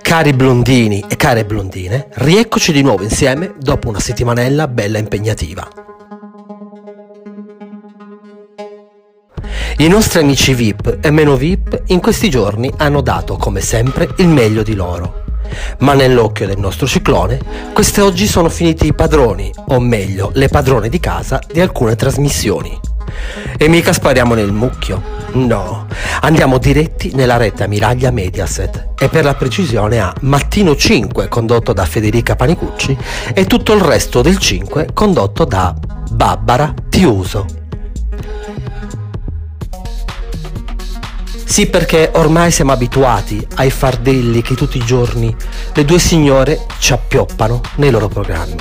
Cari blondini e care blondine, rieccoci di nuovo insieme dopo una settimanella bella impegnativa. I nostri amici VIP e meno VIP in questi giorni hanno dato come sempre il meglio di loro. Ma nell'occhio del nostro ciclone, queste oggi sono finiti i padroni, o meglio, le padrone di casa di alcune trasmissioni. E mica spariamo nel mucchio. No, andiamo diretti nella rete Miraglia Mediaset e per la precisione a Mattino 5 condotto da Federica Panicucci e tutto il resto del 5 condotto da Barbara Tiuso. Sì, perché ormai siamo abituati ai fardelli che tutti i giorni le due signore ci appioppano nei loro programmi.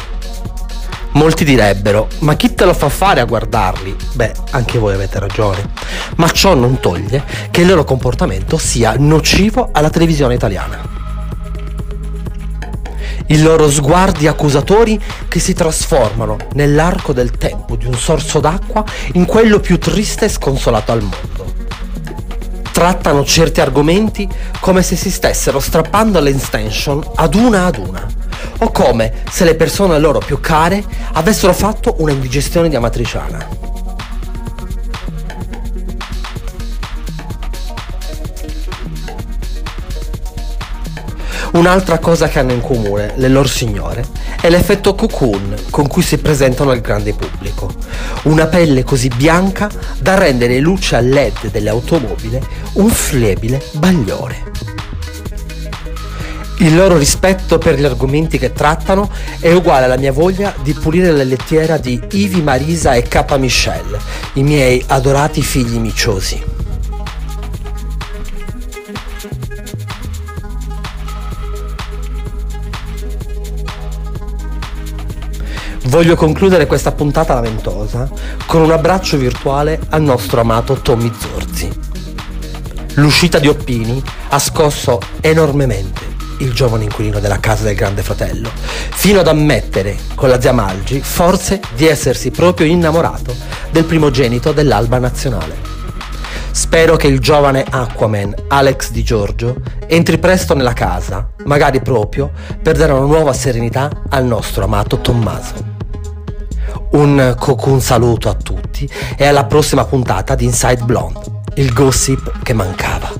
Molti direbbero, ma chi te lo fa fare a guardarli? Beh, anche voi avete ragione, ma ciò non toglie che il loro comportamento sia nocivo alla televisione italiana. I loro sguardi accusatori che si trasformano nell'arco del tempo di un sorso d'acqua in quello più triste e sconsolato al mondo. Trattano certi argomenti come se si stessero strappando l'extension ad una ad una o come se le persone loro più care avessero fatto una indigestione di amatriciana. Un'altra cosa che hanno in comune le loro signore è l'effetto cocoon con cui si presentano al grande pubblico. Una pelle così bianca da rendere luce a LED delle automobili un flebile bagliore. Il loro rispetto per gli argomenti che trattano è uguale alla mia voglia di pulire la lettiera di Ivi Marisa e K. Michelle, i miei adorati figli miciosi. Voglio concludere questa puntata lamentosa con un abbraccio virtuale al nostro amato Tommy Zorzi. L'uscita di Oppini ha scosso enormemente il giovane inquilino della casa del grande fratello, fino ad ammettere con la zia Malgi forse di essersi proprio innamorato del primogenito dell'Alba Nazionale. Spero che il giovane Aquaman Alex Di Giorgio entri presto nella casa, magari proprio per dare una nuova serenità al nostro amato Tommaso. Un cocoon saluto a tutti e alla prossima puntata di Inside Blonde, il gossip che mancava.